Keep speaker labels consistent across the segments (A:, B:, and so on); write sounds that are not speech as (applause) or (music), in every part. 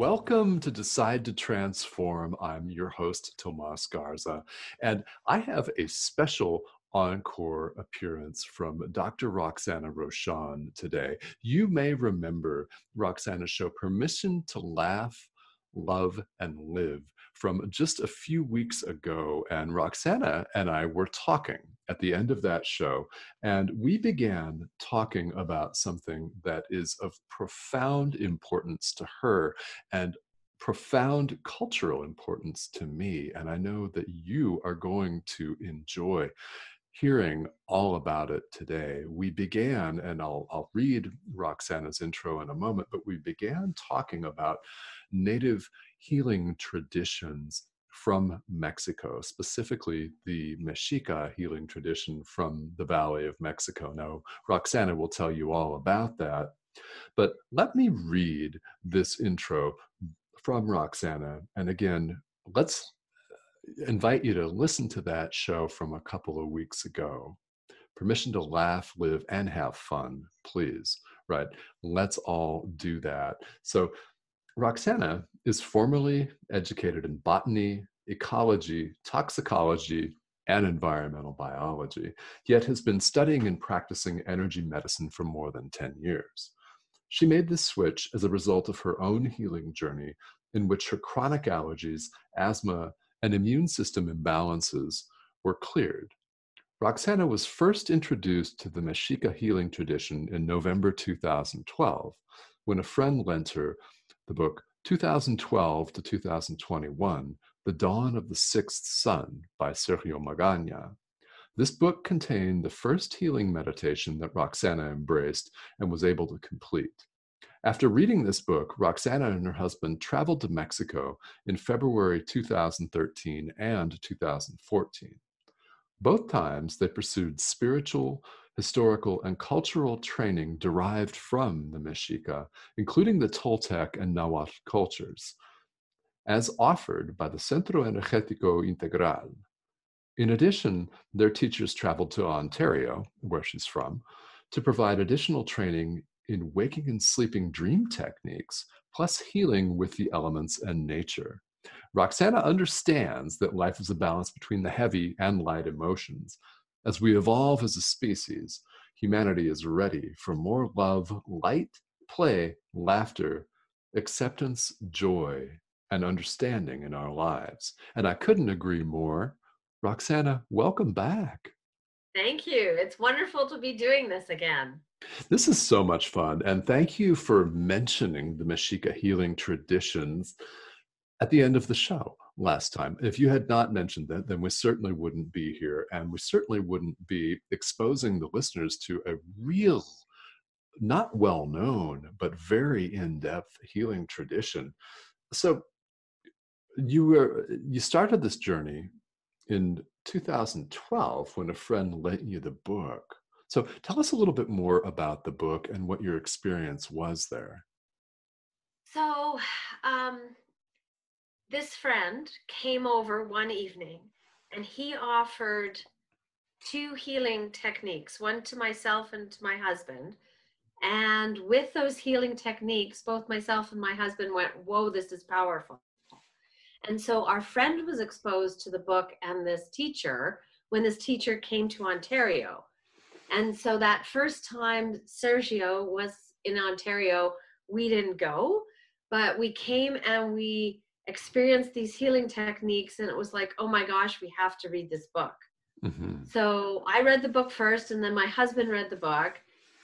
A: Welcome to Decide to Transform. I'm your host, Tomas Garza, and I have a special encore appearance from Dr. Roxana Roshan today. You may remember Roxana's show, Permission to Laugh, Love, and Live, from just a few weeks ago. And Roxana and I were talking at the end of that show, and we began talking about something that is of profound importance to her and profound cultural importance to me. And I know that you are going to enjoy hearing all about it today. We began, and I'll, I'll read Roxana's intro in a moment, but we began talking about native healing traditions from Mexico, specifically the Mexica healing tradition from the Valley of Mexico. Now, Roxana will tell you all about that, but let me read this intro from Roxana. And again, let's uh, invite you to listen to that show from a couple of weeks ago. Permission to laugh, live, and have fun, please. Right? Let's all do that. So, Roxana is formally educated in botany, ecology, toxicology, and environmental biology, yet has been studying and practicing energy medicine for more than 10 years. She made this switch as a result of her own healing journey, in which her chronic allergies, asthma, and immune system imbalances were cleared. Roxana was first introduced to the Mexica healing tradition in November 2012 when a friend lent her the book 2012 to 2021 The Dawn of the Sixth Sun by Sergio Magaña. This book contained the first healing meditation that Roxana embraced and was able to complete. After reading this book, Roxana and her husband traveled to Mexico in February 2013 and 2014. Both times they pursued spiritual, historical, and cultural training derived from the Mexica, including the Toltec and Nahuatl cultures, as offered by the Centro Energético Integral. In addition, their teachers traveled to Ontario, where she's from, to provide additional training in waking and sleeping dream techniques, plus healing with the elements and nature. Roxana understands that life is a balance between the heavy and light emotions. As we evolve as a species, humanity is ready for more love, light, play, laughter, acceptance, joy, and understanding in our lives. And I couldn't agree more. Roxana, welcome back.
B: Thank you. It's wonderful to be doing this again.
A: This is so much fun. And thank you for mentioning the Mexica healing traditions at the end of the show last time. If you had not mentioned that, then we certainly wouldn't be here. And we certainly wouldn't be exposing the listeners to a real, not well known, but very in depth healing tradition. So you were you started this journey in 2012 when a friend lent you the book so tell us a little bit more about the book and what your experience was there.
B: So, um, this friend came over one evening and he offered two healing techniques, one to myself and to my husband. And with those healing techniques, both myself and my husband went, Whoa, this is powerful. And so our friend was exposed to the book and this teacher when this teacher came to Ontario. And so that first time Sergio was in Ontario, we didn't go, but we came and we experienced these healing techniques. And it was like, oh my gosh, we have to read this book. Mm-hmm. So I read the book first, and then my husband read the book.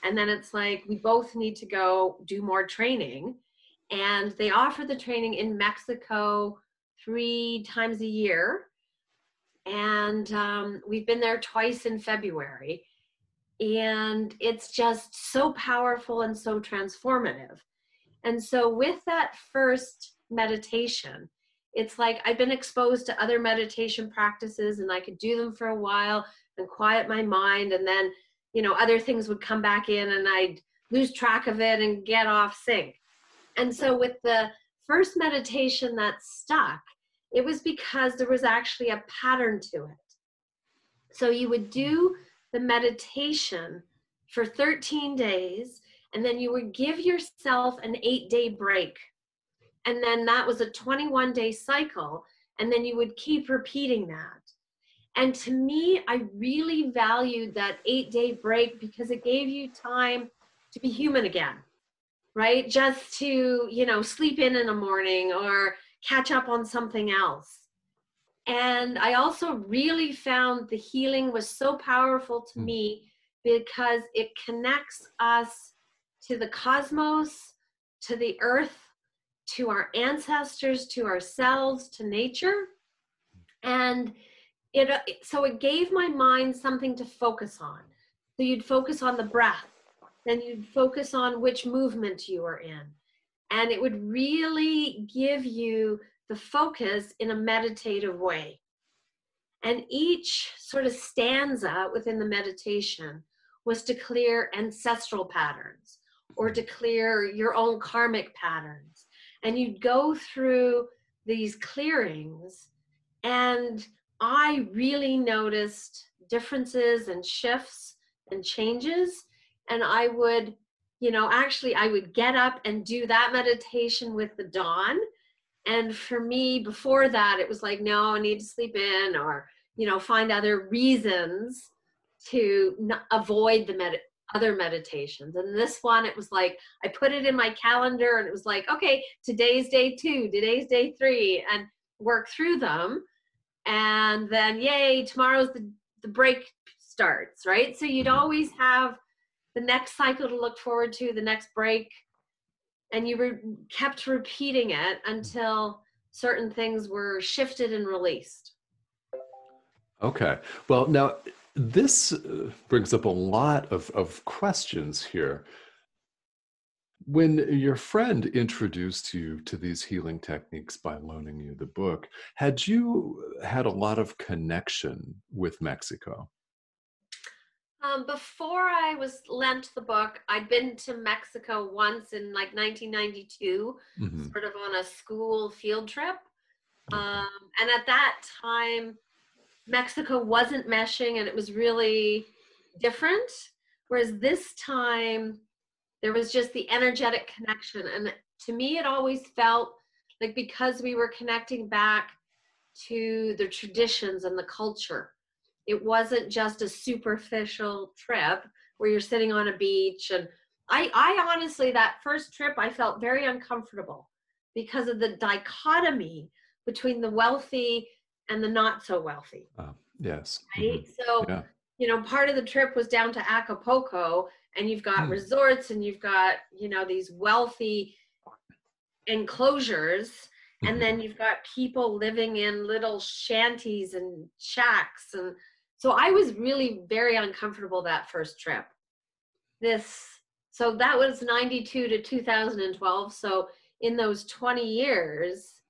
B: And then it's like, we both need to go do more training. And they offer the training in Mexico three times a year. And um, we've been there twice in February and it's just so powerful and so transformative And so, with that first meditation, it's like I've been exposed to other meditation practices and I could do them for a while and quiet my mind. And then, you know, other things would come back in and I'd lose track of it and get off sync. And so, with the first meditation that stuck, it was because there was actually a pattern to it. So, you would do the meditation for 13 days, and then you would give yourself an eight day break. And then that was a 21 day cycle, and then you would keep repeating that. And to me, I really valued that eight day break because it gave you time to be human again, right? Just to, you know, sleep in in the morning or catch up on something else. And I also really found the healing was so powerful to hmm. me because it connects us to the cosmos, to the earth, to our ancestors, to ourselves, to nature. And it so it gave my mind something to focus on. So you'd focus on the breath, then you'd focus on which movement you were in. And it would really give you the focus in a meditative way. And each sort of stanza within the meditation was to clear ancestral patterns or to clear your own karmic patterns. And you'd go through these clearings, and I really noticed differences and shifts and changes. And I would, you know, actually, I would get up and do that meditation with the dawn. And for me before that it was like no i need to sleep in or you know find other reasons to not avoid the med- other meditations. And this one it was like i put it in my calendar and it was like okay today's day two today's day three and work through them. And then yay tomorrow's the, the break starts right? So you'd always have the next cycle to look forward to the next break and you were kept repeating it until certain things were shifted and released.
A: Okay. Well, now this uh, brings up a lot of, of questions here. When your friend introduced you to these healing techniques by loaning you the book, had you had a lot of connection with Mexico?
B: Um, before I was lent the book, I'd been to Mexico once in like 1992, mm-hmm. sort of on a school field trip. Um, and at that time, Mexico wasn't meshing and it was really different. Whereas this time, there was just the energetic connection. And to me, it always felt like because we were connecting back to the traditions and the culture it wasn't just a superficial trip where you're sitting on a beach and I, I honestly that first trip I felt very uncomfortable because of the dichotomy between the wealthy and the not so wealthy.
A: Uh, yes.
B: Right. Mm-hmm. So yeah. you know, part of the trip was down to Acapulco, and you've got mm. resorts, and you've got you know these wealthy enclosures, mm-hmm. and then you've got people living in little shanties and shacks and so I was really very uncomfortable that first trip. This, so that was 92 to 2012. So in those 20 years,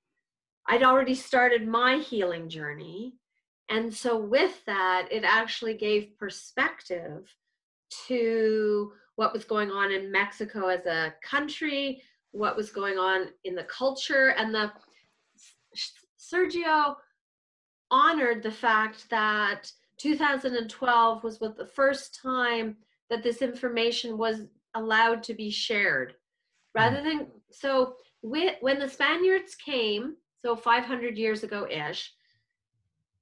B: I'd already started my healing journey. And so with that, it actually gave perspective to what was going on in Mexico as a country, what was going on in the culture, and the Sergio honored the fact that 2012 was what the first time that this information was allowed to be shared. Rather than so when the spaniards came so 500 years ago ish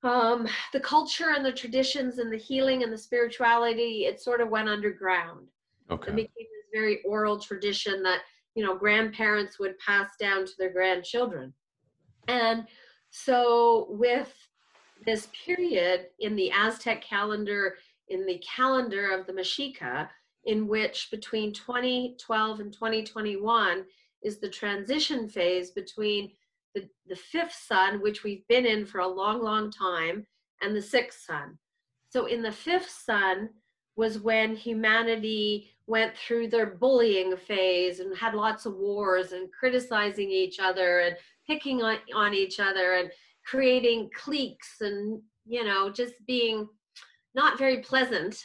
B: um, the culture and the traditions and the healing and the spirituality it sort of went underground.
A: Okay.
B: It became this very oral tradition that you know grandparents would pass down to their grandchildren. And so with this period in the Aztec calendar, in the calendar of the Mexica, in which between 2012 and 2021 is the transition phase between the, the fifth sun, which we've been in for a long, long time, and the sixth sun. So in the fifth sun was when humanity went through their bullying phase and had lots of wars and criticizing each other and picking on, on each other and creating cliques and you know just being not very pleasant.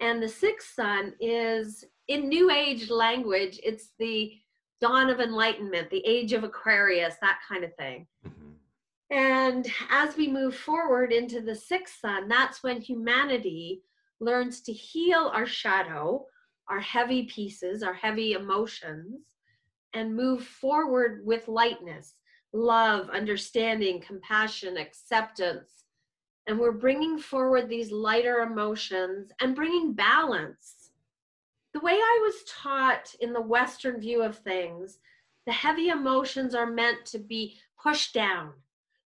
B: And the sixth sun is in new age language it's the dawn of enlightenment the age of aquarius that kind of thing. Mm-hmm. and as we move forward into the sixth sun that's when humanity learns to heal our shadow our heavy pieces our heavy emotions and move forward with lightness love, understanding, compassion, acceptance. And we're bringing forward these lighter emotions and bringing balance. The way I was taught in the Western view of things, the heavy emotions are meant to be pushed down,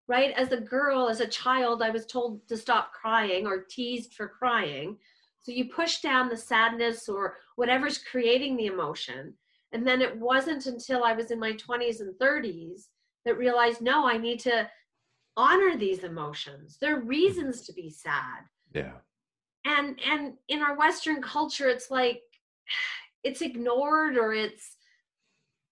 B: right? As a girl, as a child, I was told to stop crying or teased for crying. So you push down the sadness or whatever's creating the emotion. And then it wasn't until I was in my 20s and 30s that realize no i need to honor these emotions. There are reasons to be sad.
A: Yeah.
B: And and in our western culture it's like (sighs) it's ignored or it's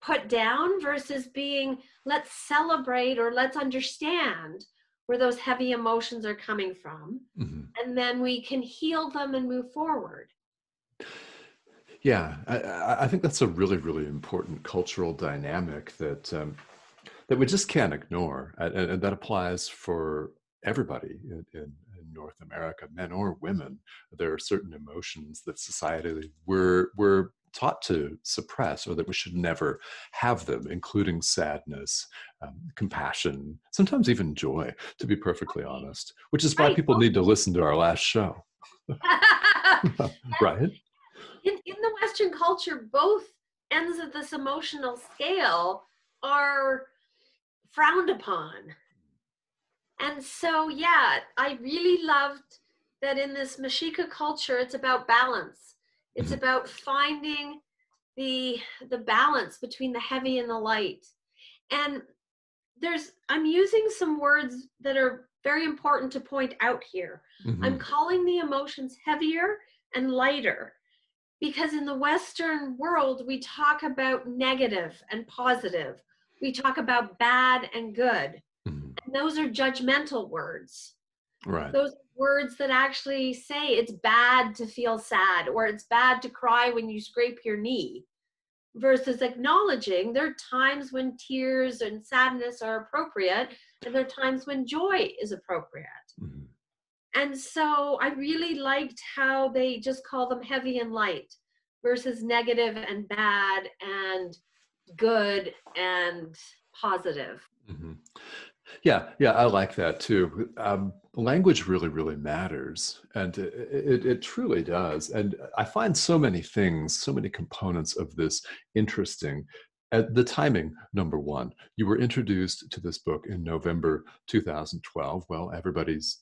B: put down versus being let's celebrate or let's understand where those heavy emotions are coming from. Mm-hmm. and then we can heal them and move forward.
A: Yeah I, I, think that's a really really important cultural dynamic that um, that we just can't ignore. And, and that applies for everybody in, in, in, North America, men or women. There are certain emotions that society we're, we're taught to suppress or that we should never have them, including sadness, um, compassion, sometimes even joy, to be perfectly honest, which is why people need to listen to our last show. (laughs) right? (laughs)
B: In, in the Western culture, both ends of this emotional scale are frowned upon. And so, yeah, I really loved that in this Mexica culture, it's about balance. It's mm-hmm. about finding the the balance between the heavy and the light. And there's I'm using some words that are very important to point out here. Mm-hmm. I'm calling the emotions heavier and lighter because in the Western world, we talk about negative and positive we talk about bad and good. Mm-hmm. And those are judgmental words.
A: Right.
B: Those words that actually say it's bad to feel sad or it's bad to cry when you scrape your knee versus acknowledging there are times when tears and sadness are appropriate and there are times when joy is appropriate. Mm-hmm. And so I really liked how they just call them heavy and light versus negative and bad and good and positive. Mm-hmm.
A: Yeah, yeah, I like that too. Um, language really, really matters, and it, it, it, truly does. And I find so many things, so many components of this interesting. At the timing, number one, you were introduced to this book in November 2012. Well, everybody's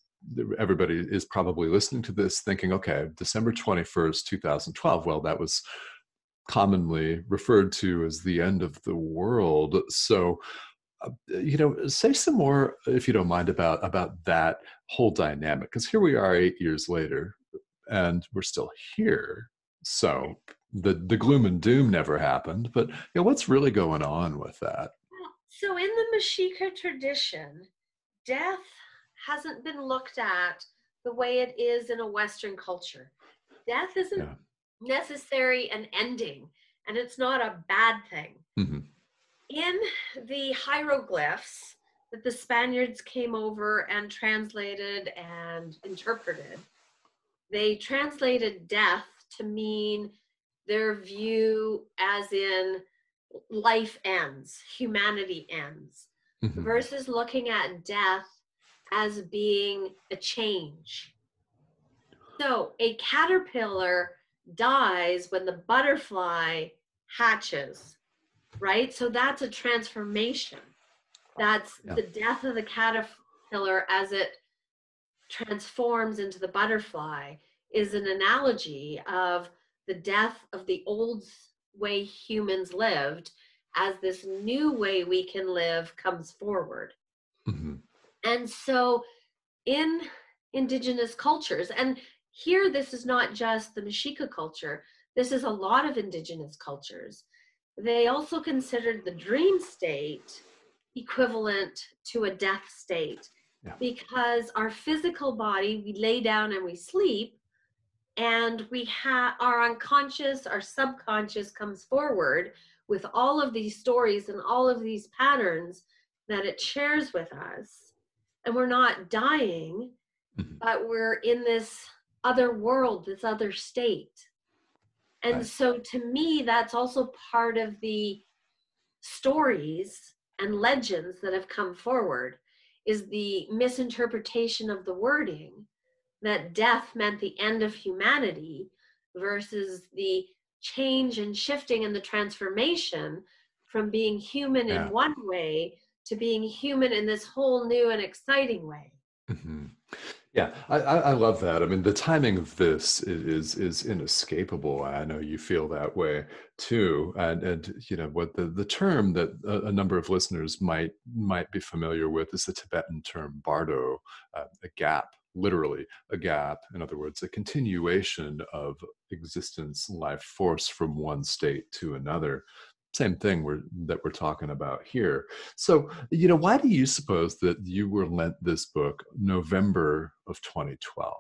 A: everybody is probably listening to this thinking, okay, December 21st, 2012. Well, that was commonly referred to as the end of the world. So, uh, you know, say some more, if you don't mind, about about that whole dynamic. Because here we are, eight years later, and we're still here. So the the gloom and doom never happened. But you know, what's really going on with that?
B: So in the Mexica tradition, death hasn't been looked at the way it is in a Western culture. Death isn't yeah necessary and ending, and it's not a bad thing. Mm-hmm. In the hieroglyphs that the Spaniards came over and translated and interpreted, they translated death to mean their view as in life ends, humanity ends, mm-hmm. versus looking at death as being a change. So a caterpillar dies when the butterfly hatches, right? So that's a transformation. That's yeah. the death of the caterpillar as it transforms into the butterfly is an analogy of the death of the old way humans lived as this new way we can live comes forward. Mm-hmm. And so in indigenous cultures, and here this is not just the Mexica culture. this is a lot of indigenous cultures, they also considered the dream state equivalent to a death state yeah. because our physical body, we lay down and we sleep, and we have our unconscious, our subconscious comes forward with all of these stories and all of these patterns that it shares with us. And we're not dying, mm-hmm. but we're in this other world, this other state. And right. so to me, that's also part of the stories and legends that have come forward is the misinterpretation of the wording that death meant the end of humanity versus the change and shifting and the transformation from being human yeah. in one way to being human in this whole new and exciting way.
A: Mm-hmm. Yeah, I, I love that. I mean, the timing of this is is inescapable. I know you feel that way too. And and you know what the the term that a, a number of listeners might might be familiar with is the Tibetan term bardo, uh, a gap, literally a gap. In other words, a continuation of existence, life force from one state to another same thing we're, that we're talking about here. So, you know, why do you suppose that you were lent this book November of 2012?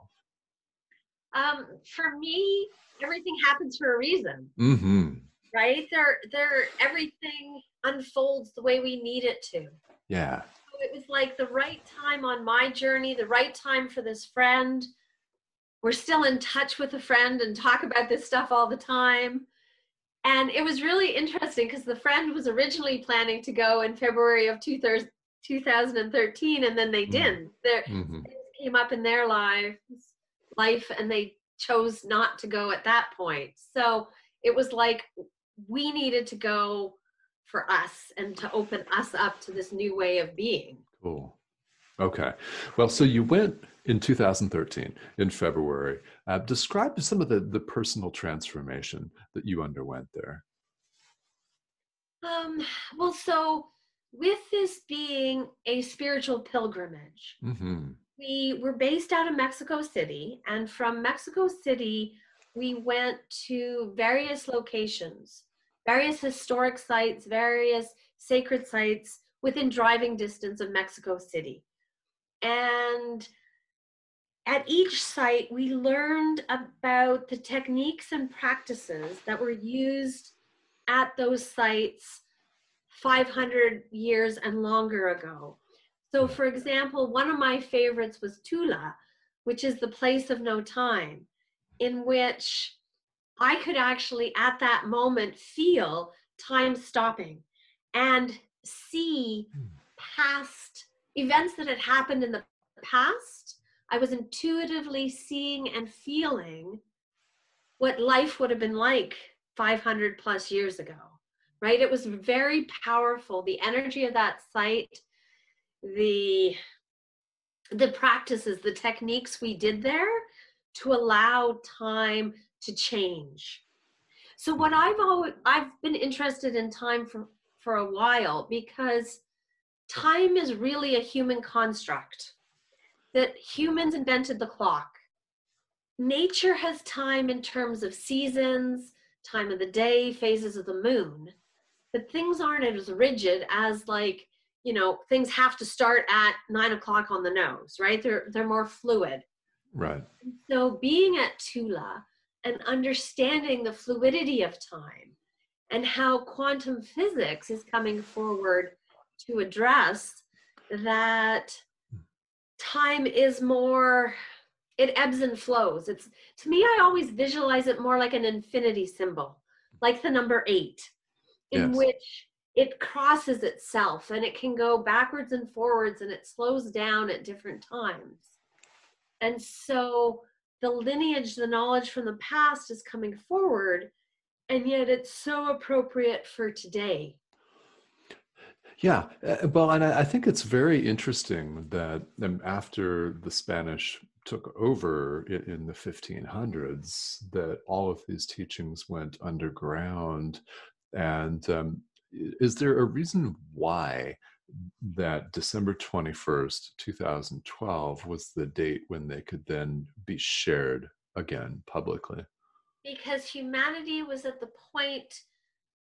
B: Um, for me, everything happens for a reason.
A: Mm-hmm.
B: Right? There, there, everything unfolds the way we need it to.
A: Yeah.
B: So it was like the right time on my journey, the right time for this friend. We're still in touch with a friend and talk about this stuff all the time and it was really interesting because the friend was originally planning to go in February of 2013, and then they mm-hmm. didn't. There mm-hmm. came up in their lives, life, and they chose not to go at that point. So it was like we needed to go for us and to open us up to this new way of being.
A: Cool. Okay. Well, so you went in 2013 in February. Uh, describe some of the, the personal transformation that you underwent there.
B: Um, well, so with this being a spiritual pilgrimage,
A: mm-hmm.
B: we were based out of Mexico City, and from Mexico City, we went to various locations, various historic sites, various sacred sites within driving distance of Mexico City. And at each site, we learned about the techniques and practices that were used at those sites 500 years and longer ago. So, for example, one of my favorites was Tula, which is the place of no time, in which I could actually at that moment feel time stopping and see hmm. past events that had happened in the past, I was intuitively seeing and feeling what life would have been like 500 plus years ago, right? It was very powerful. The energy of that site, the the practices, the techniques we did there to allow time to change. So what I've always I've been interested in time for for a while because time is really a human construct that humans invented the clock. Nature has time in terms of seasons time of the day phases of the moon but things aren't as rigid as like you know things have to start at nine o'clock on the nose right? They're they're more fluid.
A: Right.
B: So being at tula and understanding the fluidity of time and how quantum physics is coming forward to address that time is more it ebbs and flows. It's to me i always visualize it more like an infinity symbol like the number eight in yes. which it crosses itself and it can go backwards and forwards and it slows down at different times. And so the lineage the knowledge from the past is coming forward and yet it's so appropriate for today
A: yeah, uh, well, and I, think it's very interesting that um, after the Spanish took over in, the 1500s, that all of these teachings went underground. And um, is there a reason why that December 21st, 2012 was the date when they could then be shared again publicly?
B: because humanity was at the point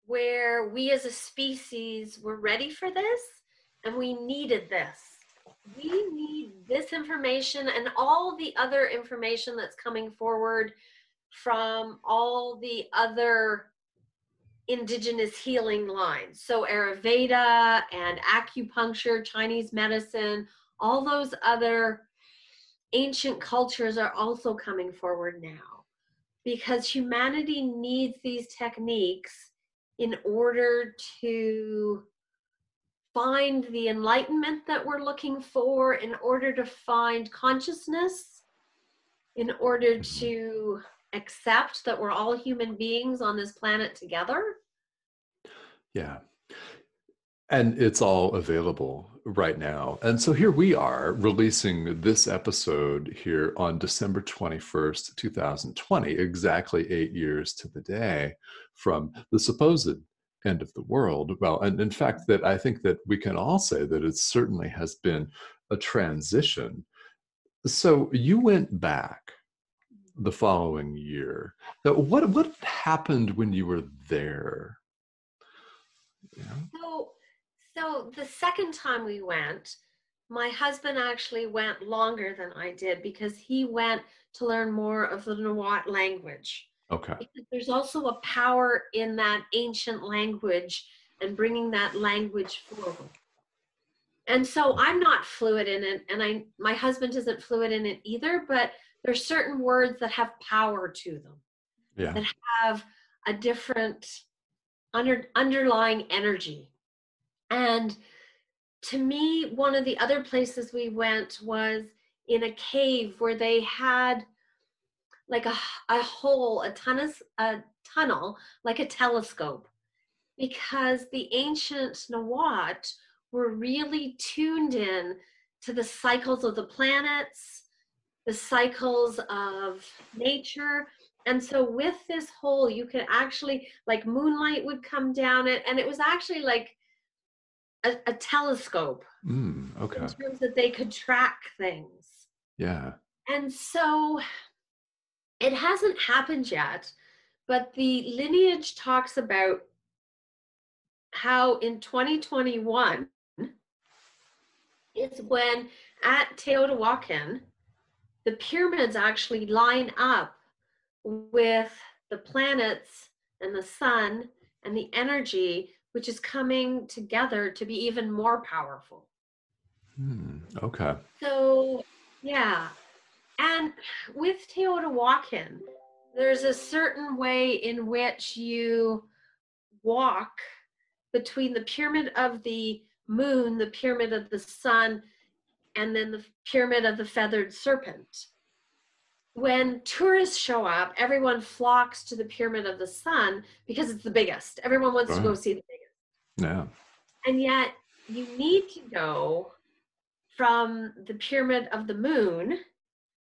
B: where we as a species were ready for this and we needed this. We need this information and all the other information that's coming forward from all the other indigenous healing lines. So, Ayurveda and acupuncture, Chinese medicine, all those other ancient cultures are also coming forward now because humanity needs these techniques in order to find the enlightenment that we're looking for, in order to find consciousness, in order to accept that we're all human beings on this planet together.
A: Yeah. And it's all available right now. And so here we are releasing this episode here on December 21st, 2020, exactly eight years to the day from the supposed end of the world. Well, and in fact, that I think that we can all say that it certainly has been a transition. So you went back the following year. What what happened when you were there?
B: Yeah. So so the second time we went, my husband actually went longer than I did because he went to learn more of the Nahuatl language.
A: Okay.
B: Because there's also a power in that ancient language and bringing that language forward. And so I'm not fluid in it, and I my husband isn't fluid in it either. But there's certain words that have power to them.
A: Yeah.
B: That have a different under, underlying energy. And to me, one of the other places we went was in a cave where they had like a, a hole, a, a tunnel, like a telescope, because the ancient Nahuatl were really tuned in to the cycles of the planets, the cycles of nature. And so with this hole, you could actually, like moonlight would come down it, and it was actually like a, a telescope.
A: Mm, okay. In
B: terms that they could track things.
A: Yeah.
B: And so it hasn't happened yet, but the lineage talks about how in 2021 is when at Teotihuacan, the pyramids actually line up with the planets and the sun and the energy which is coming together to be even more powerful.
A: Hmm, okay.
B: So, yeah. And with Teotihuacan, there's a certain way in which you walk between the pyramid of the moon, the pyramid of the sun, and then the pyramid of the feathered serpent. When tourists show up, everyone flocks to the pyramid of the sun because it's the biggest. Everyone wants to go see the.
A: Yeah.
B: And yet you need to go from the pyramid of the moon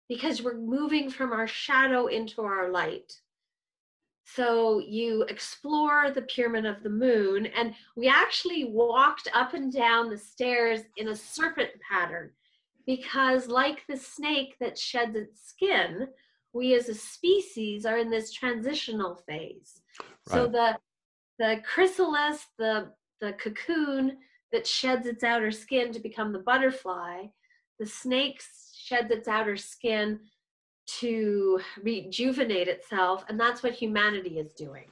B: because we're moving from our shadow into our light. So you explore the pyramid of the moon, and we actually walked up and down the stairs in a serpent pattern because, like the snake that sheds its skin, we as a species are in this transitional phase. Right. So the the chrysalis, the the cocoon that sheds its outer skin to become the butterfly, the snake sheds its outer skin to rejuvenate itself, and that's what humanity is doing.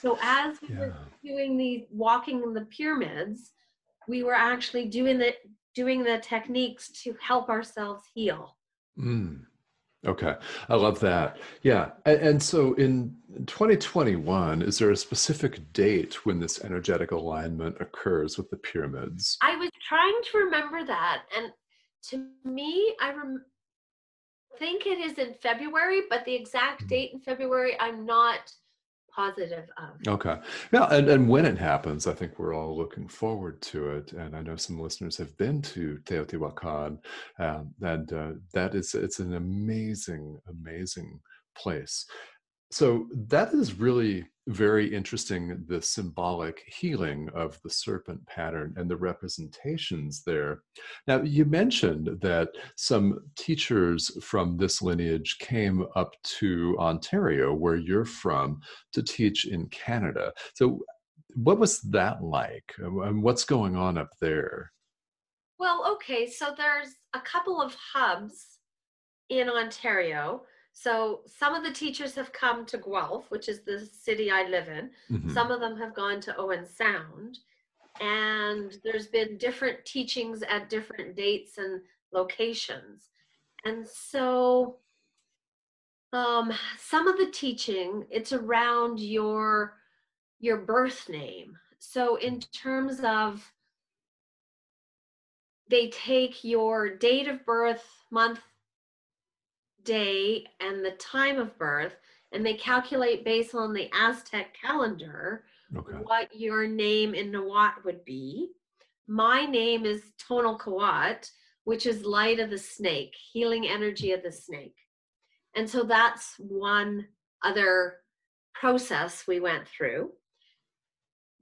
B: So as we yeah. were doing the walking in the pyramids, we were actually doing the doing the techniques to help ourselves heal.
A: Mm. Okay, I love that. Yeah, and, and, so in 2021, is there a specific date when this energetic alignment occurs with the pyramids?
B: I was trying to remember that, and to me, I rem- think it is in February, but the exact mm. date in February, I'm not positive of.
A: Okay. Yeah, and, and when it happens, I think we're all looking forward to it. And I know some listeners have been to Teotihuacan, um, and uh, that is it's an amazing, amazing place. So that is really very interesting the symbolic healing of the serpent pattern and the representations there. Now, you mentioned that some teachers from this lineage came up to Ontario, where you're from, to teach in Canada. So, what was that like? And what's going on up there?
B: Well, okay, so there's a couple of hubs in Ontario. So some of the teachers have come to Guelph, which is the city I live in. Mm-hmm. Some of them have gone to Owen Sound. And there's been different teachings at different dates and locations. And so um, some of the teaching, it's around your your birth name. So in terms of they take your date of birth, month, day and the time of birth, and they calculate based on the Aztec calendar okay. what your name in Nahuatl would be. My name is Tonalkawat, which is light of the snake, healing energy of the snake. And so that's one other process we went through.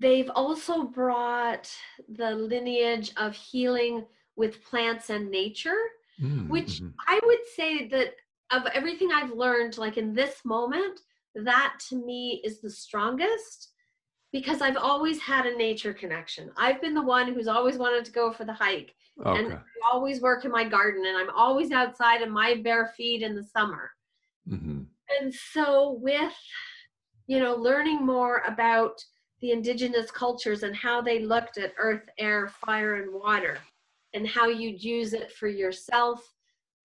B: They've also brought the lineage of healing with plants and nature, mm, which mm-hmm. I would say that of everything I've learned, like in this moment, that to me is the strongest because I've always had a nature connection. I've been the one who's always wanted to go for the hike okay. and always work in my garden and I'm always outside in my bare feet in the summer. Mm-hmm. And so with, you know, learning more about the indigenous cultures and how they looked at earth, air, fire, and water and how you'd use it for yourself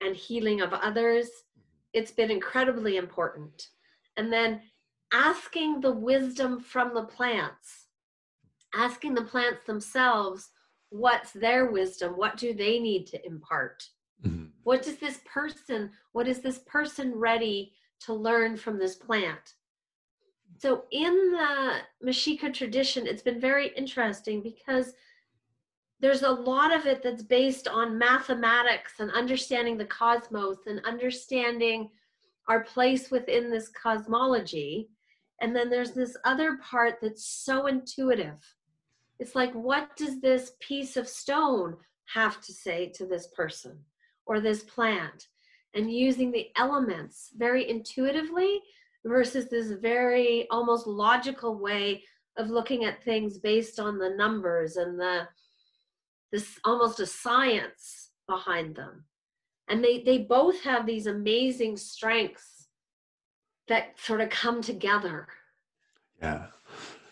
B: and healing of others it's been incredibly important. And then asking the wisdom from the plants, asking the plants themselves, what's their wisdom? What do they need to impart? Mm-hmm. What does this person, what is this person ready to learn from this plant? So in the Mexica tradition, it's been very interesting because there's a lot of it that's based on mathematics and understanding the cosmos and understanding our place within this cosmology. And then there's this other part that's so intuitive. It's like, what does this piece of stone have to say to this person or this plant? And using the elements very intuitively versus this very almost logical way of looking at things based on the numbers and the this almost a science behind them. And they they both have these amazing strengths that sort of come together.
A: Yeah.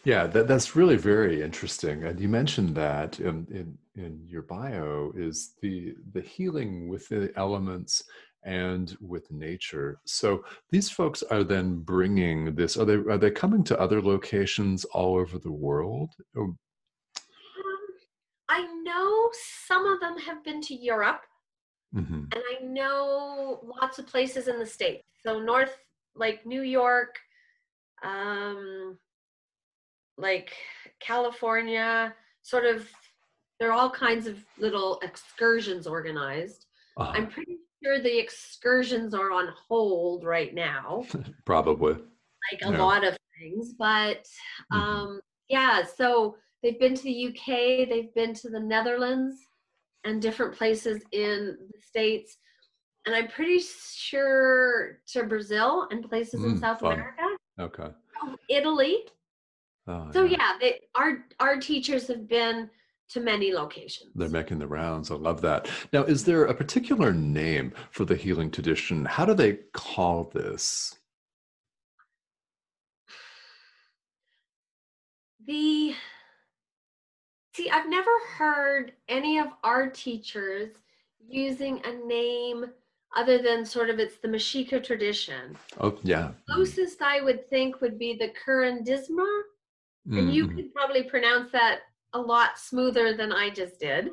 A: Yeah that, that's really very interesting. And you mentioned that in, in in your bio is the the healing with the elements and with nature. So these folks are then bringing this are they are they coming to other locations all over the world?
B: I know some of them have been to Europe, mm-hmm. and I know lots of places in the States. So, North, like New York, um, like California, sort of, there are all kinds of little excursions organized. Uh-huh. I'm pretty sure the excursions are on hold right now. (laughs)
A: Probably.
B: Like a yeah. lot of things. But mm-hmm. um, mm-hmm. yeah, so They've been to the UK, they've been to the Netherlands and different places in the States. And I'm pretty sure to Brazil and places mm, in South fun. America.
A: Okay.
B: Oh, Italy. Oh, so yeah, yeah they, our our teachers have been to many locations.
A: They're making the rounds. I love that. Now, is there a particular name for the healing tradition? How do they call this?
B: The See, I've never heard any of our teachers using a name other than sort of it's the Mexica tradition.
A: Oh, yeah.
B: Closest I would think would be the Curandismo. Mm-hmm. And you mm-hmm. could probably pronounce that a lot smoother than I just did.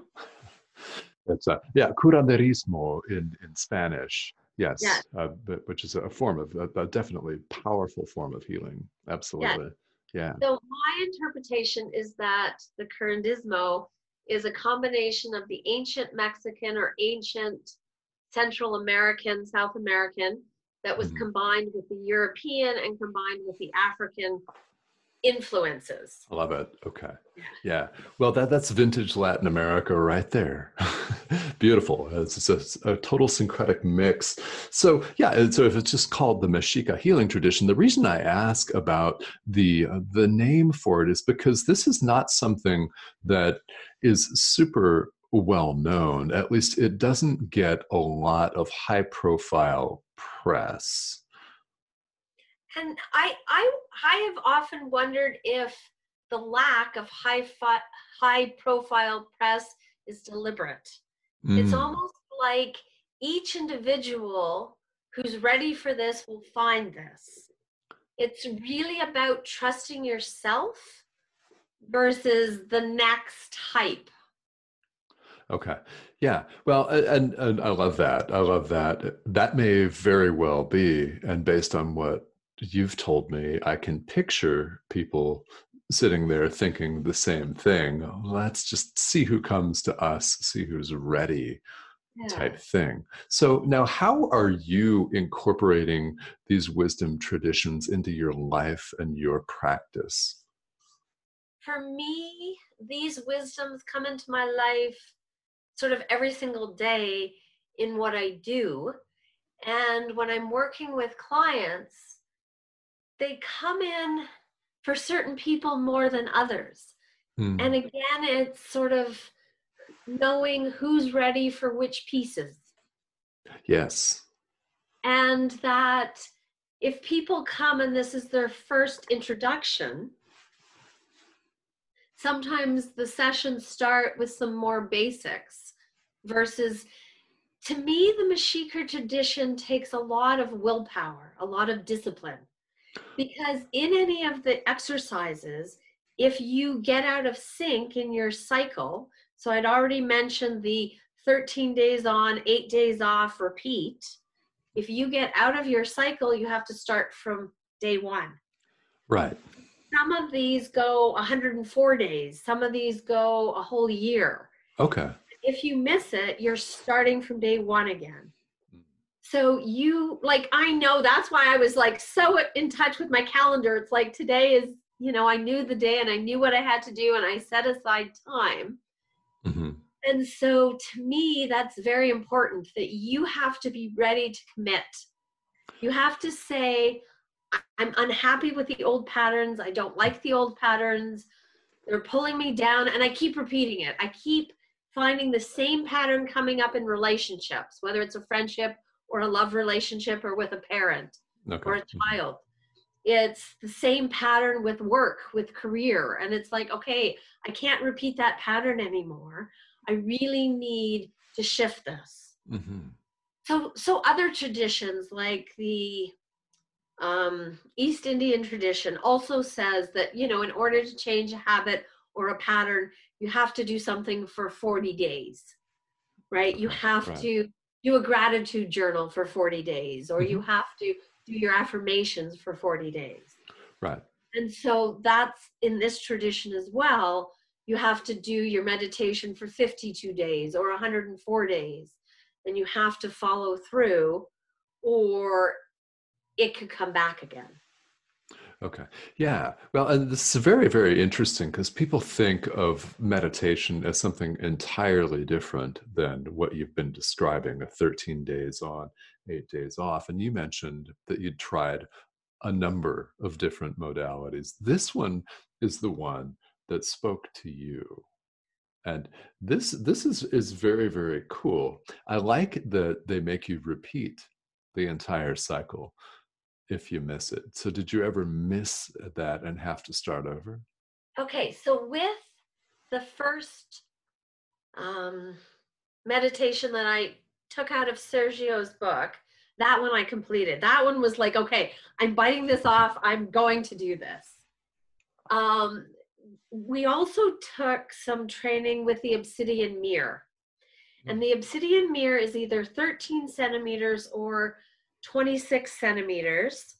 A: It's a, yeah, curanderismo in, in Spanish. Yes, yes. Uh, but, which is a form of a, a, definitely powerful form of healing. Absolutely. Yes. Yeah.
B: So my interpretation is that the curandismo is a combination of the ancient Mexican or ancient Central American, South American that was mm-hmm. combined with the European and combined with the African influences.
A: I love it. Okay. Yeah. Well, that that's vintage Latin America right there. (laughs) Beautiful. It's, it's a, a, total syncretic mix. So yeah. So if it's just called the Mexica healing tradition, the reason I ask about the uh, the name for it is because this is not something that is super well known. At least it doesn't get a lot of high profile press.
B: And I, I, I have often wondered if the lack of high, fi- high profile press is deliberate. Mm. It's almost like each individual who's ready for this will find this. It's really about trusting yourself versus the next hype.
A: Okay. Yeah. Well, and, and I love that. I love that. That may very well be. And based on what you've told me, I can picture people sitting there thinking the same thing. Let's just see who comes to us, see who's ready, yeah. type thing. So, now how are you incorporating these wisdom traditions into your life and your practice?
B: For me, these wisdoms come into my life sort of every single day in what I do. And when I'm working with clients, they come in for certain people more than others. Mm. And again, it's sort of knowing who's ready for which pieces.
A: Yes.
B: And that if people come and this is their first introduction, sometimes the sessions start with some more basics versus to me the Mexica tradition takes a lot of willpower, a lot of discipline. Because in any of the exercises, if you get out of sync in your cycle, so I'd already mentioned the 13 days on, eight days off, repeat. If you get out of your cycle, you have to start from day one.
A: Right.
B: Some of these go 104 days, some of these go a whole year.
A: Okay.
B: If you miss it, you're starting from day one again so you like i know that's why i was like so in touch with my calendar. It's like today is you know i knew the day and i knew what i had to do and i set aside time. Mm-hmm. and so to me that's very important that you have to be ready to commit. You have to say i'm unhappy with the old patterns. I don't like the old patterns. They're pulling me down. And i keep repeating it. I keep finding the same pattern coming up in relationships whether it's a friendship or a love relationship or with a parent okay. or a mm-hmm. child. It's the same pattern with work, with career. And it's like, okay, I can't repeat that pattern anymore. I really need to shift this. Mm-hmm. So, so other traditions like the um, East Indian tradition also says that, you know, in order to change a habit or a pattern, you have to do something for 40 days, right? You have right. to do a gratitude journal for 40 days or mm-hmm. you have to do your affirmations for 40 days.
A: Right.
B: And so that's in this tradition as well you have to do your meditation for 52 days or 104 days and you have to follow through or it could come back again
A: Okay. Yeah. Well, and this is very, very interesting because people think of meditation as something entirely different than what you've been describing a 13 days on, eight days off. And you mentioned that you'd tried a number of different modalities. This one is the one that spoke to you. And this this is is very very cool. I like that they make you repeat the entire cycle if you miss it. So, did you ever miss that and have to start over?
B: Okay, so with the first um, meditation that I took out of Sergio's book, that one I completed. That one was like, okay, I'm biting this off. I'm going to do this. Um, we also took some training with the obsidian mirror. And the obsidian mirror is either 13 centimeters or 26 centimeters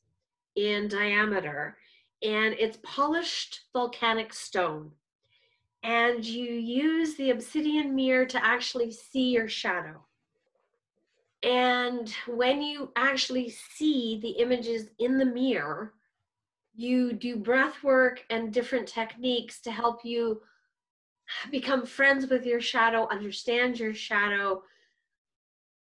B: in diameter and it's polished volcanic stone. And you use the obsidian mirror to actually see your shadow. And when you actually see the images in the mirror, you do breath work and different techniques to help you become friends with your shadow, understand your shadow,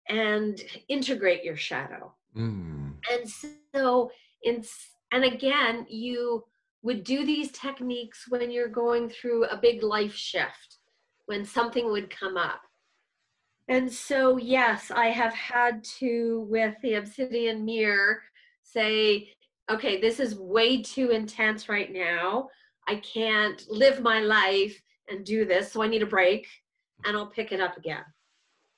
B: and integrate your shadow. Mm. And so, in and again, you would do these techniques when you're going through a big life shift, when something would come up. And so, yes, I have had to, with the obsidian mirror, say, okay, this is way too intense right now. I can't live my life and do this, so I need a break and I'll pick it up again.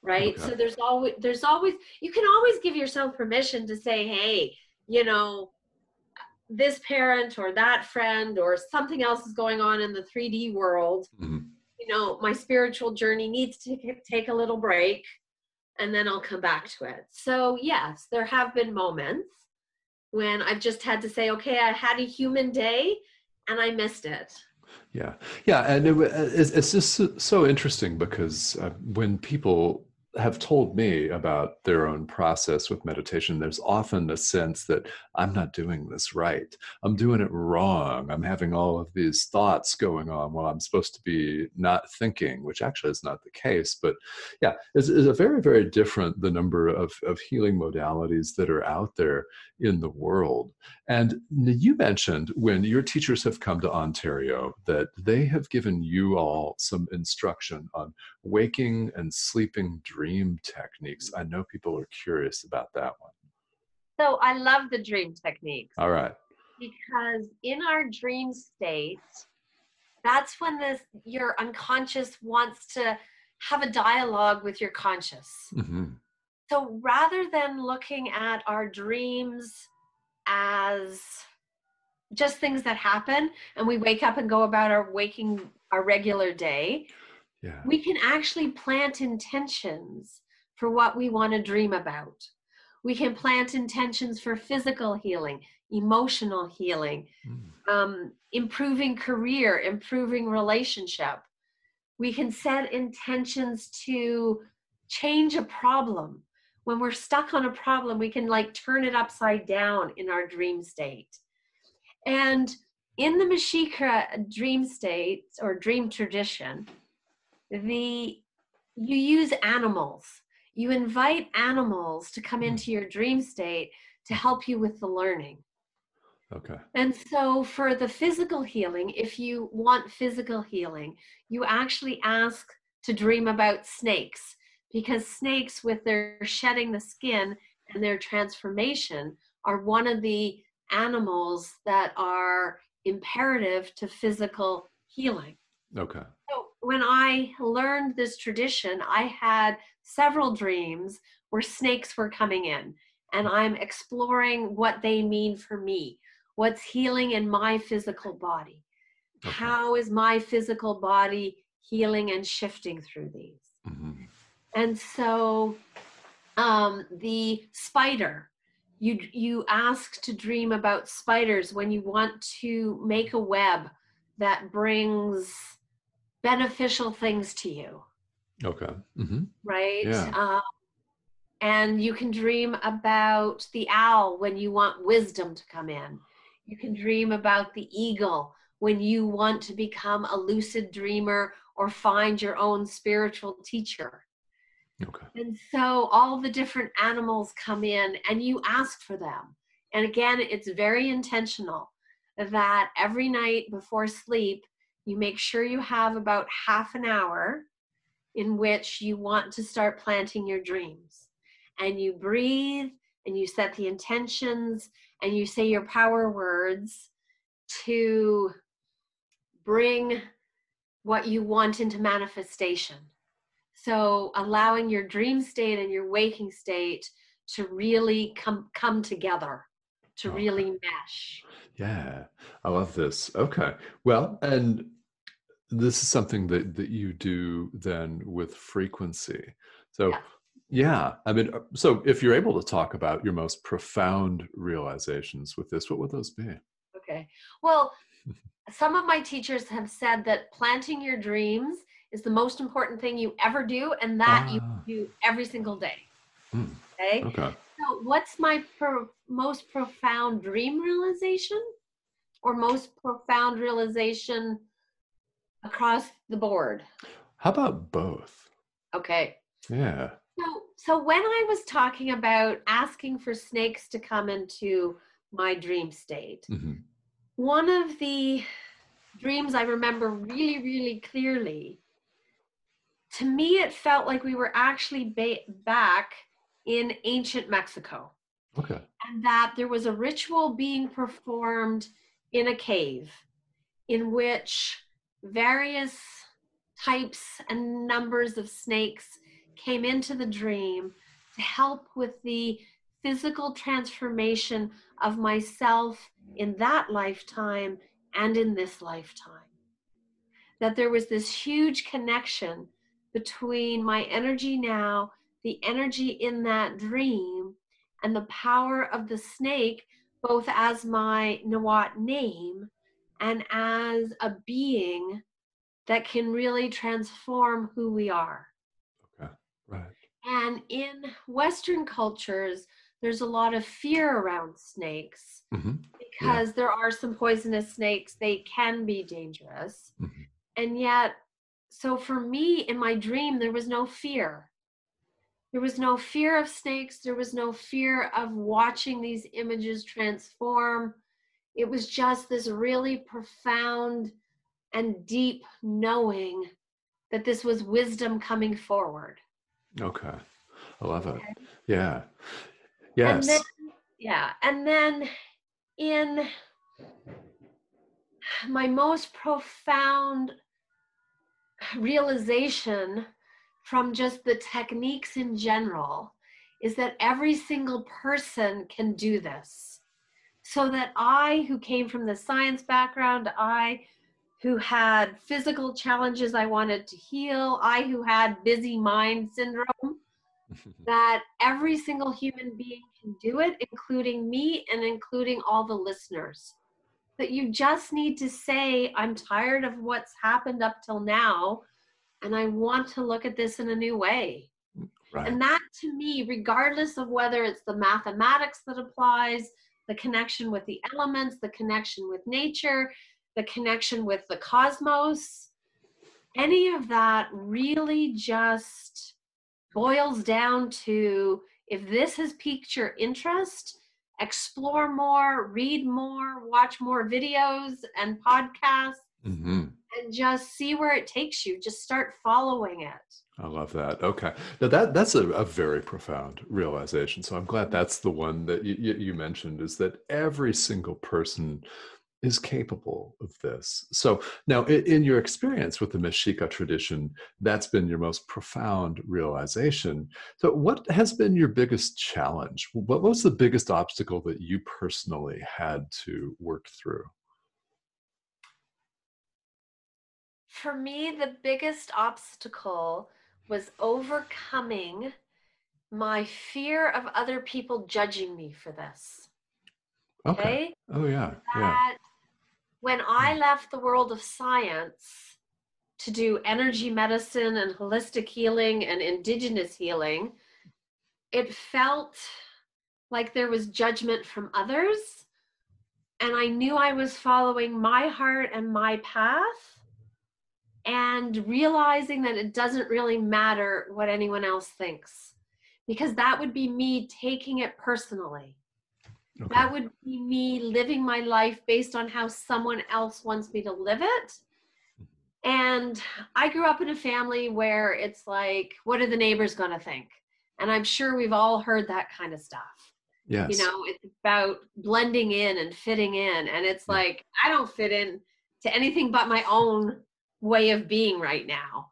B: Right? Okay. So there's always there's always you can always give yourself permission to say, "Hey, you know, this parent or that friend or something else is going on in the 3D world. Mm-hmm. You know, my spiritual journey needs to take a little break and then I'll come back to it. So, yes, there have been moments when I've just had to say, okay, I had a human day and I missed it.
A: Yeah, yeah, and it, it's, it's just so interesting because uh, when people have told me about their own process with meditation, there's often a sense that I'm not doing this right. I'm doing it wrong. I'm having all of these thoughts going on while I'm supposed to be not thinking, which actually is not the case. But yeah, it's, it's a very, very different the number of, of healing modalities that are out there in the world. And you mentioned when your teachers have come to Ontario that they have given you all some instruction on waking and sleeping dream techniques. I know people are curious about that one.
B: So I love the dream techniques.
A: All right.
B: Because in our dream state, that's when this your unconscious wants to have a dialogue with your conscious. Mm-hmm. So rather than looking at our dreams as just things that happen and we wake up and go about our waking our regular day, yeah. we can actually plant intentions for what we want to dream about. We can plant intentions for physical healing, emotional healing, mm. um, improving career, improving relationship. We can set intentions to change a problem when we're stuck on a problem, we can like turn it upside down in our dream state. And in the Mexica dream state or dream tradition, the you use animals. You invite animals to come hmm. into your dream state to help you with the learning.
A: Okay.
B: And so for the physical healing, if you want physical healing, you actually ask to dream about snakes because snakes, with their shedding the skin and their transformation, are one of the animals that are imperative to physical healing.
A: Okay.
B: So when I learned this tradition, I had several dreams where snakes were coming in, and I'm exploring what they mean for me. What's healing in my physical body? Okay. How is my physical body healing and shifting through these? Mm-hmm. And so um, the spider, you you ask to dream about spiders when you want to make a web that brings beneficial things to you.
A: Okay. Mm-hmm.
B: Right. Yeah. Um, and you can dream about the owl when you want wisdom to come in. You can dream about the eagle when you want to become a lucid dreamer or find your own spiritual teacher.
A: Okay.
B: And so all the different animals come in and you ask for them. And again, it's very intentional that every night before sleep, you make sure you have about half an hour in which you want to start planting your dreams. And you breathe and you set the intentions and you say your power words to bring what you want into manifestation. So allowing your dream state and your waking state to really come come together, to okay. really mesh.
A: Yeah, I love this. Okay, well, and this is something that that you do then with frequency. So. Yeah. Yeah, I mean, uh, so if you're able to talk about your most profound realizations with this, what would those be?
B: Okay. Well, some of my teachers have said that planting your dreams is the most important thing you ever do, and that ah. you do every single day.
A: Hmm. Okay. Okay.
B: So, what's my pro- most profound dream realization? or most profound realization across the board?
A: How about both?
B: Okay.
A: Yeah.
B: So, so when I was talking about asking for snakes to come into my dream state,
A: hmm
B: one of the dreams I remember really, really clearly, to me, it felt like we were actually ba- back in ancient Mexico
A: Okay.
B: and that there was a ritual being performed in a cave in which various types and numbers of snakes came into the dream to help with the physical transformation of myself in that lifetime and in this lifetime. That there was this huge connection between my energy now, the energy in that dream, and the power of the snake, both as my Nahuatl name and as a being that can really transform who we are.
A: Okay, Right.
B: And in Western cultures, there's a lot of fear around snakes
A: hmm
B: because there are some poisonous snakes. They can be dangerous.
A: Mhm.
B: And yet, so for me in my dream, there was no fear. There was no fear of snakes. There was no fear of watching these images transform. It was just this really profound and deep knowing that this was wisdom coming forward.
A: Okay. I love it. Yeah.
B: And
A: Yes.
B: then, yeah. And then in my most profound realization from just the techniques in general is that every single person can do this. So that I, who came from the science background, I who had physical challenges I wanted to heal, I who had busy mind syndrome, (laughs) that every single human being can do it, including me and including all the listeners. That you just need to say, I'm tired of what's happened up till now, and I want to look at this in a new way.
A: right.
B: And that to me, regardless of whether it's the mathematics that applies, the connection with the elements, the connection with nature, the connection with the cosmos, any of that really just boils down to if this has piqued your interest, explore more, read more, watch more videos and podcasts,
A: hmm
B: and just see where it takes you. Just start following it.
A: I love that. Okay. Now that that's a, a very profound realization. So I'm glad that's the one that you, you, mentioned is that every single person is capable of this. So now in, in your experience with the Mexica tradition, that's been your most profound realization. So what has been your biggest challenge? What was the biggest obstacle that you personally had to work through?
B: For me, the biggest obstacle was overcoming my fear of other people judging me for this.
A: Okay.
B: Okay.
A: Oh yeah. Yeah.
B: That when I hmm. left the world of science to do energy medicine and holistic healing and indigenous healing, it felt like there was judgment from others. And I knew I was following my heart and my path and realizing that it doesn't really matter what anyone else thinks because that would be me taking it personally.
A: Okay.
B: That would be me living my life based on how someone else wants me to live it. And I grew up in a family where it's like, what are the neighbors going to think? And I'm sure we've all heard that kind of stuff.
A: Yes.
B: You know, it's about blending in and fitting in. And it's
A: Yeah.
B: like, I don't fit in to anything but my own way of being right now.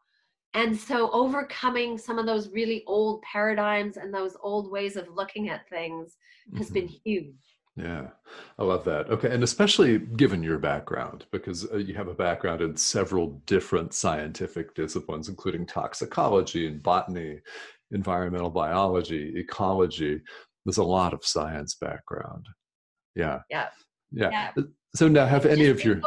B: And so overcoming some of those really old paradigms and those old ways of looking at things has
A: Mhm.
B: been huge.
A: Yeah, I love that. Okay, and especially given your background, because uh, you have a background in several different scientific disciplines, including toxicology and botany, environmental biology, ecology. There's a lot of science background. Yeah.
B: Yeah.
A: Yeah.
B: Yeah.
A: So now, have any of your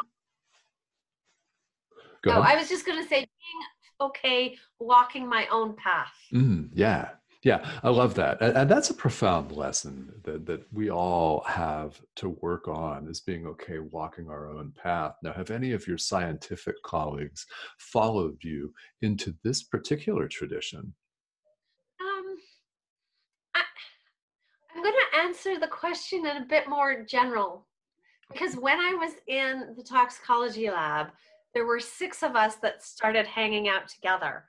A: go
B: No,
A: ahead?
B: I was just going to say being okay walking my own path.
A: Mm, yeah. Yeah, I love that. And, and, that's a profound lesson that, that we all have to work on is being okay walking our own path. Now, have any of your scientific colleagues followed you into this particular tradition?
B: Um, I, I'm going to answer the question in a bit more general because when I was in the toxicology lab, there were six of us that started hanging out together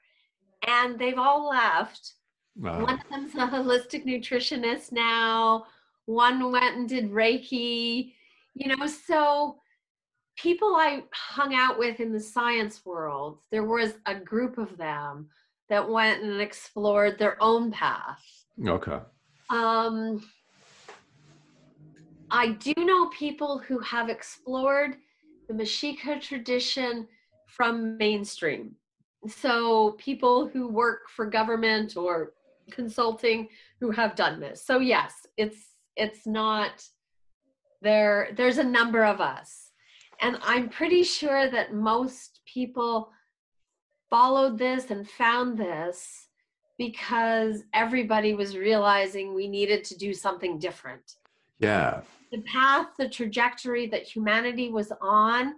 B: and they've all left Wow. One of them's a holistic nutritionist now. One went and did Reiki. You know, so people I hung out with in the science world, there was a group of them that went and explored their own path.
A: Okay.
B: Um, I do know people who have explored the Mexica tradition from mainstream. So people who work for government or consulting who have done this. So yes, it's it's not there there's a number of us. And I'm pretty sure that most people followed this and found this because everybody was realizing we needed to do something different.
A: Yeah.
B: The path, the trajectory that humanity was on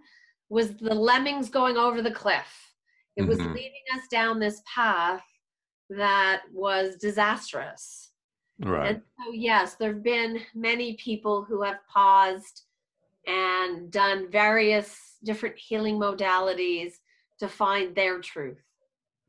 B: was the lemmings going over the cliff. It mm-hmm. was leading us down this path that was disastrous.
A: Right.
B: And so, yes, there have been many people who have paused and done various different healing modalities to find their truth.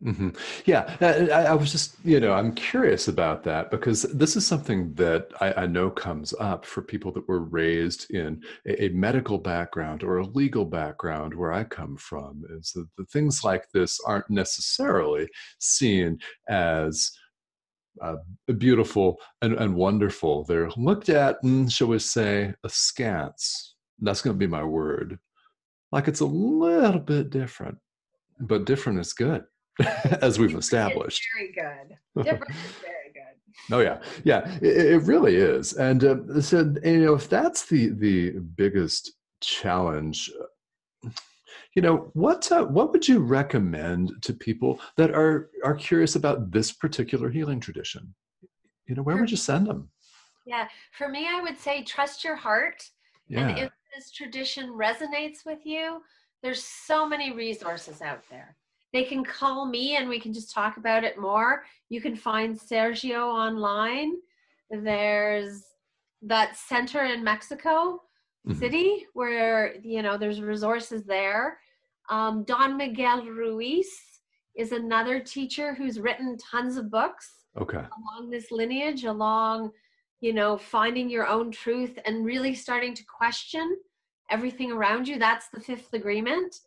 A: Mm-hmm. Yeah, I, I, was just, you know, I'm curious about that because this is something that I, I know comes up for people that were raised in a, a, medical background or a legal background where I come from. Is that the things like this aren't necessarily seen as uh, beautiful and, and wonderful. They're looked at, and shall we say, askance. That's going to be my word. Like it's a little bit different, but different is good. (laughs) as we've established.
B: Very good. (laughs) Different is very good.
A: Oh yeah, yeah, it, it really is. And uh, so you know, if that's the the biggest challenge, you know, what uh, what would you recommend to people that are are curious about this particular healing tradition? You know, where would you send them?
B: Yeah, for me, I would say trust your heart.
A: Yeah.
B: And if this tradition resonates with you, there's so many resources out there they can call me and we can just talk about it more. You can find Sergio online. There's that center in Mexico mm-hmm. City where you know there's resources there. Um, Don Miguel Ruiz is another teacher who's written tons of books
A: okay.
B: along this lineage, along you know finding your own truth and really starting to question everything around you. That's the fifth agreement.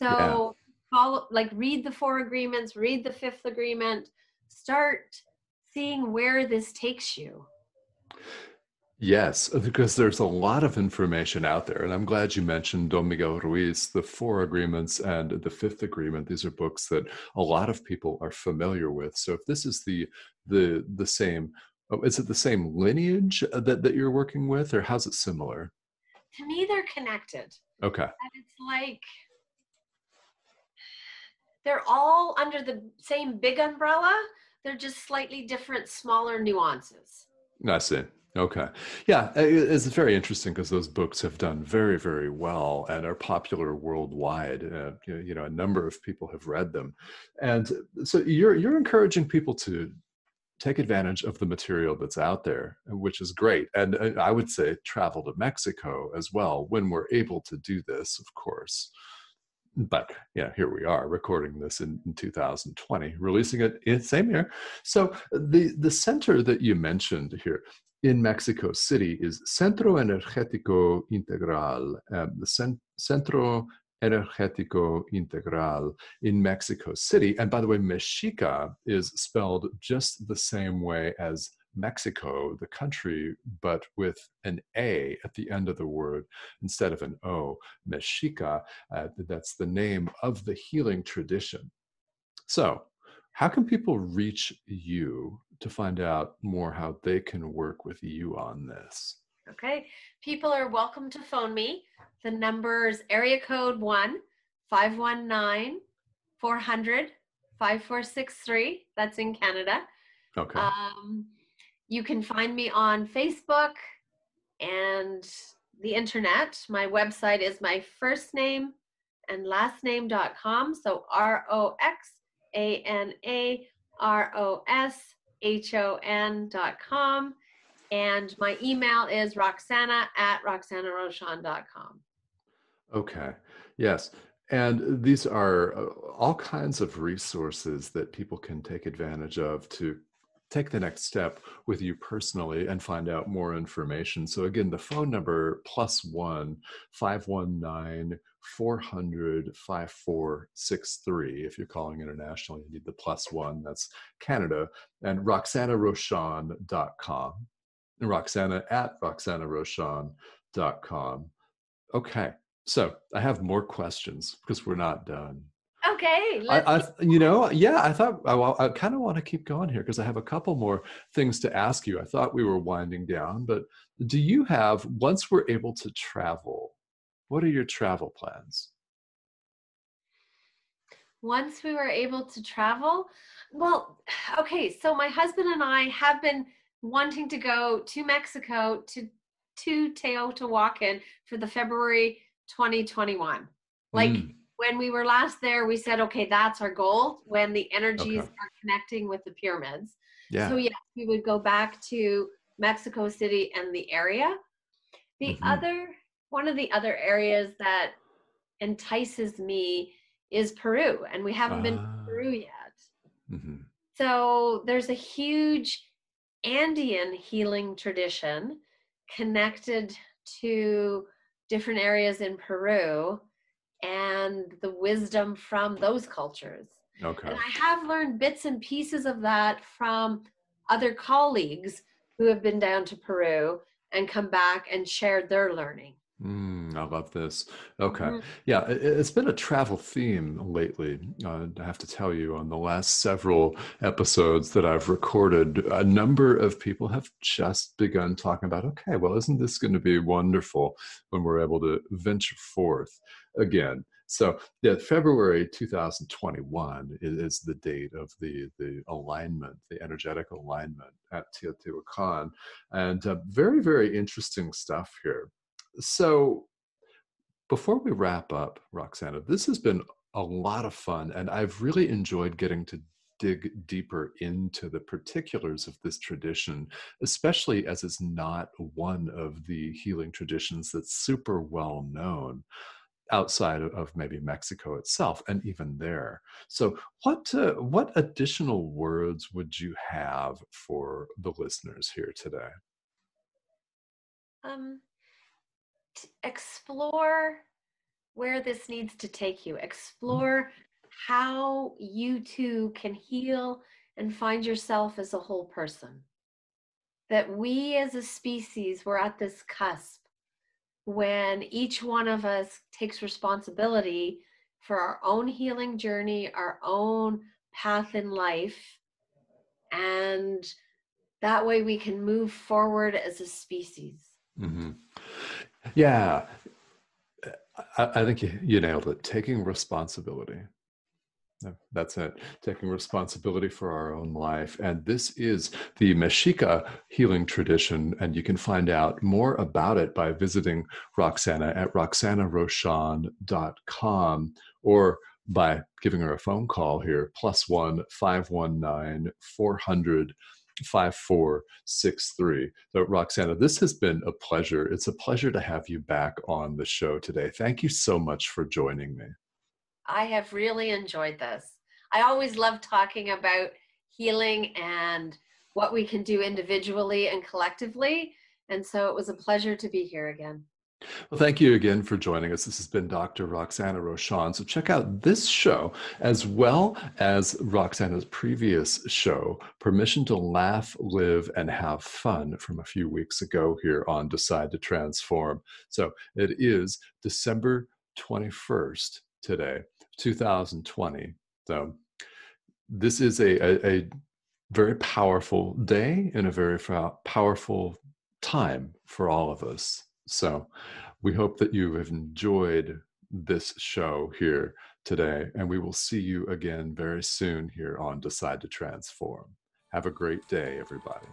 B: So follow like read the four agreements read the fifth agreement start seeing where this takes you
A: Yes, because there's a lot of information out there. And I'm glad you mentioned Don Miguel Ruiz, the four agreements and the fifth agreement. These are books that a lot of people are familiar with. So if this is the the the same, oh, is it the same lineage that, that you're working with, or how's it similar?
B: To me, they're connected.
A: Okay.
B: And it's like they're all under the same big umbrella. They're just slightly different, smaller nuances.
A: I see. Okay. Yeah, it's very interesting because those books have done very, very well and are popular worldwide. Uh, you know, a number of people have read them, and so you're you're encouraging people to take advantage of the material that's out there, which is great. And uh, I would say travel to Mexico as well when we're able to do this, of course but yeah, here we are recording this in, in 2020, releasing it in same year. So the the center that you mentioned here in Mexico City is Centro Energético Integral, um, the Cent- Centro Energético Integral in Mexico City. And by the way, Mexica is spelled just the same way as Mexico, the country, but with an A at the end of the word instead of an O. Mexica, uh, that's the name of the healing tradition. So, how can people reach you to find out more how they can work with you on this?
B: Okay, people are welcome to phone me. The number is area code 1 519 400 5463. That's in Canada.
A: Okay.
B: Um, you can find me on Facebook and the internet. My website is my first name and last name.com. So R O X A N A R O S H O N.com. And my email is roxana at roxanaroshon.com.
A: Okay. Yes. And these are uh, all kinds of resources that people can take advantage of to take the next step with you personally and find out more information. So, again, the phone number plus one 519 400 5463. If you're calling international, you need the plus one. That's Canada. And RoxanaRoshon.com. And Roxana at RoxanaRoshon.com. Okay. So I have more questions because we're not done.
B: Okay.
A: I, I, you know, yeah, I thought I, I kind of want to keep going here because I have a couple more things to ask you. I thought we were winding down, but do you have, once we're able to travel, what are your travel plans?
B: Once we were able to travel, well, (sighs) okay, so my husband and I have been wanting to go to Mexico to to Teotihuacan for the February 2021. Like mm. When we were last there, we said, okay, that's our goal when the energies okay. are connecting with the pyramids. Yeah. So, yes, we would go back to Mexico City and the area. The mm-hmm. other, one of the other areas that entices me is Peru, and we haven't uh, been to ah. Peru yet. Mm-hmm. So, there's a huge Andean healing tradition connected to different areas in Peru and the wisdom from those cultures. Okay. And I have learned bits and pieces of that from other colleagues who have been down to Peru and come back and shared their learning.
A: Mm, I love this. Okay. Mm-hmm. Yeah, it, has been a travel theme lately. Uh, I have to tell you, on the last several episodes that I've recorded, a number of people have just begun talking about, okay, well, isn't this going to be wonderful when we're able to venture forth again? So, yeah, February 2021 is, is the date of the, the alignment, the energetic alignment at Teotihuacan. And uh, very, very interesting stuff here so before we wrap up, Roxana, this has been a lot of fun, and I've really enjoyed getting to dig deeper into the particulars of this tradition, especially as it's not one of the healing traditions that's super well known outside of maybe Mexico itself, and even there. So, what uh, what additional words would you have for the listeners here today?
B: Um, explore where this needs to take you. Explore how you too can heal and find yourself as a whole person. That we as a species, we're at this cusp when each one of us takes responsibility for our own healing journey, our own path in life. And that way we can move forward as a species. Mm-hmm.
A: Yeah, I, I think you, you nailed it. Taking responsibility. That's it. Taking responsibility for our own life. And this is the Mexica healing tradition. And you can find out more about it by visiting Roxana at roxanaroshon.com or by giving her a phone call here, plus one 519 400 5463. So, Roxana, this has been a pleasure. It's a pleasure to have you back on the show today. Thank you so much for joining me.
B: I have really enjoyed this. I always love talking about healing and what we can do individually and collectively. And so it was a pleasure to be here again.
A: Well, thank you again for joining us. This has been Dr. Roxana Roshon. So check out this show as well as Roxana's previous show, Permission to Laugh, Live, and Have Fun, from a few weeks ago here on Decide to Transform. So it is December 21st today, 2020. So this is a, a, a very powerful day and a very powerful time for all of us. So we hope that you have enjoyed this show here today, and we will see you again very soon here on Decide to Transform. Have a great day, everybody.